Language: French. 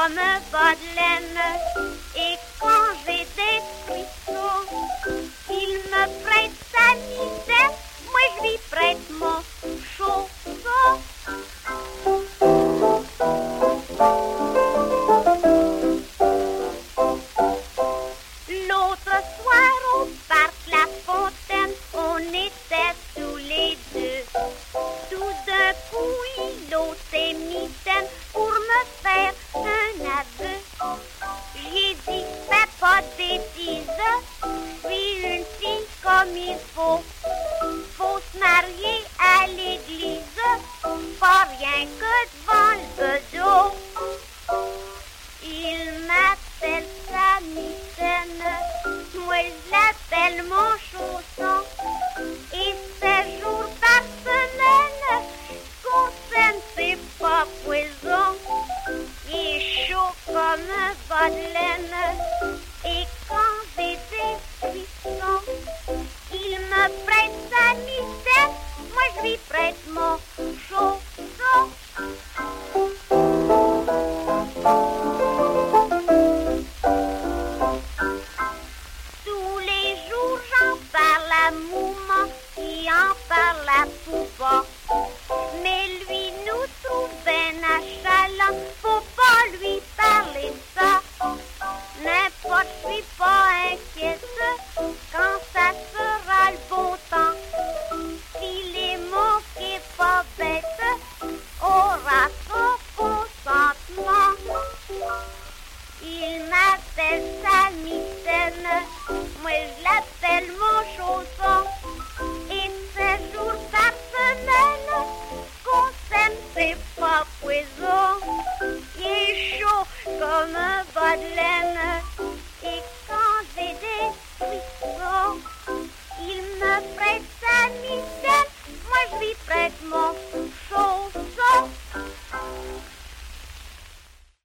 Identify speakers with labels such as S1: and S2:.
S1: comme laine. Et quand j'ai des frissons, il me prête sa misère. Moi je lui prête mon chausson. Il faut. Faut se marier à l'église, pas rien que devant le bedeau. Il m'appelle sa mitaine, moi je l'appelle mon chausson. Et sept jours par semaine, qu'on s'aime, c'est pas poison. Il est chaud comme un bas de laine, Mais lui nous trouve ben achalant, faut pas lui parler ça. N'importe, je suis pas inquiète quand ça sera le beau temps. Si les mots qui pas bête aura son consentement. Il m'appelle sa moi je l'appelle mon chausson. il est chaud comme un bas de laine. Et quand j'ai des frissons, il me prête sa mitaine, moi je lui prête mon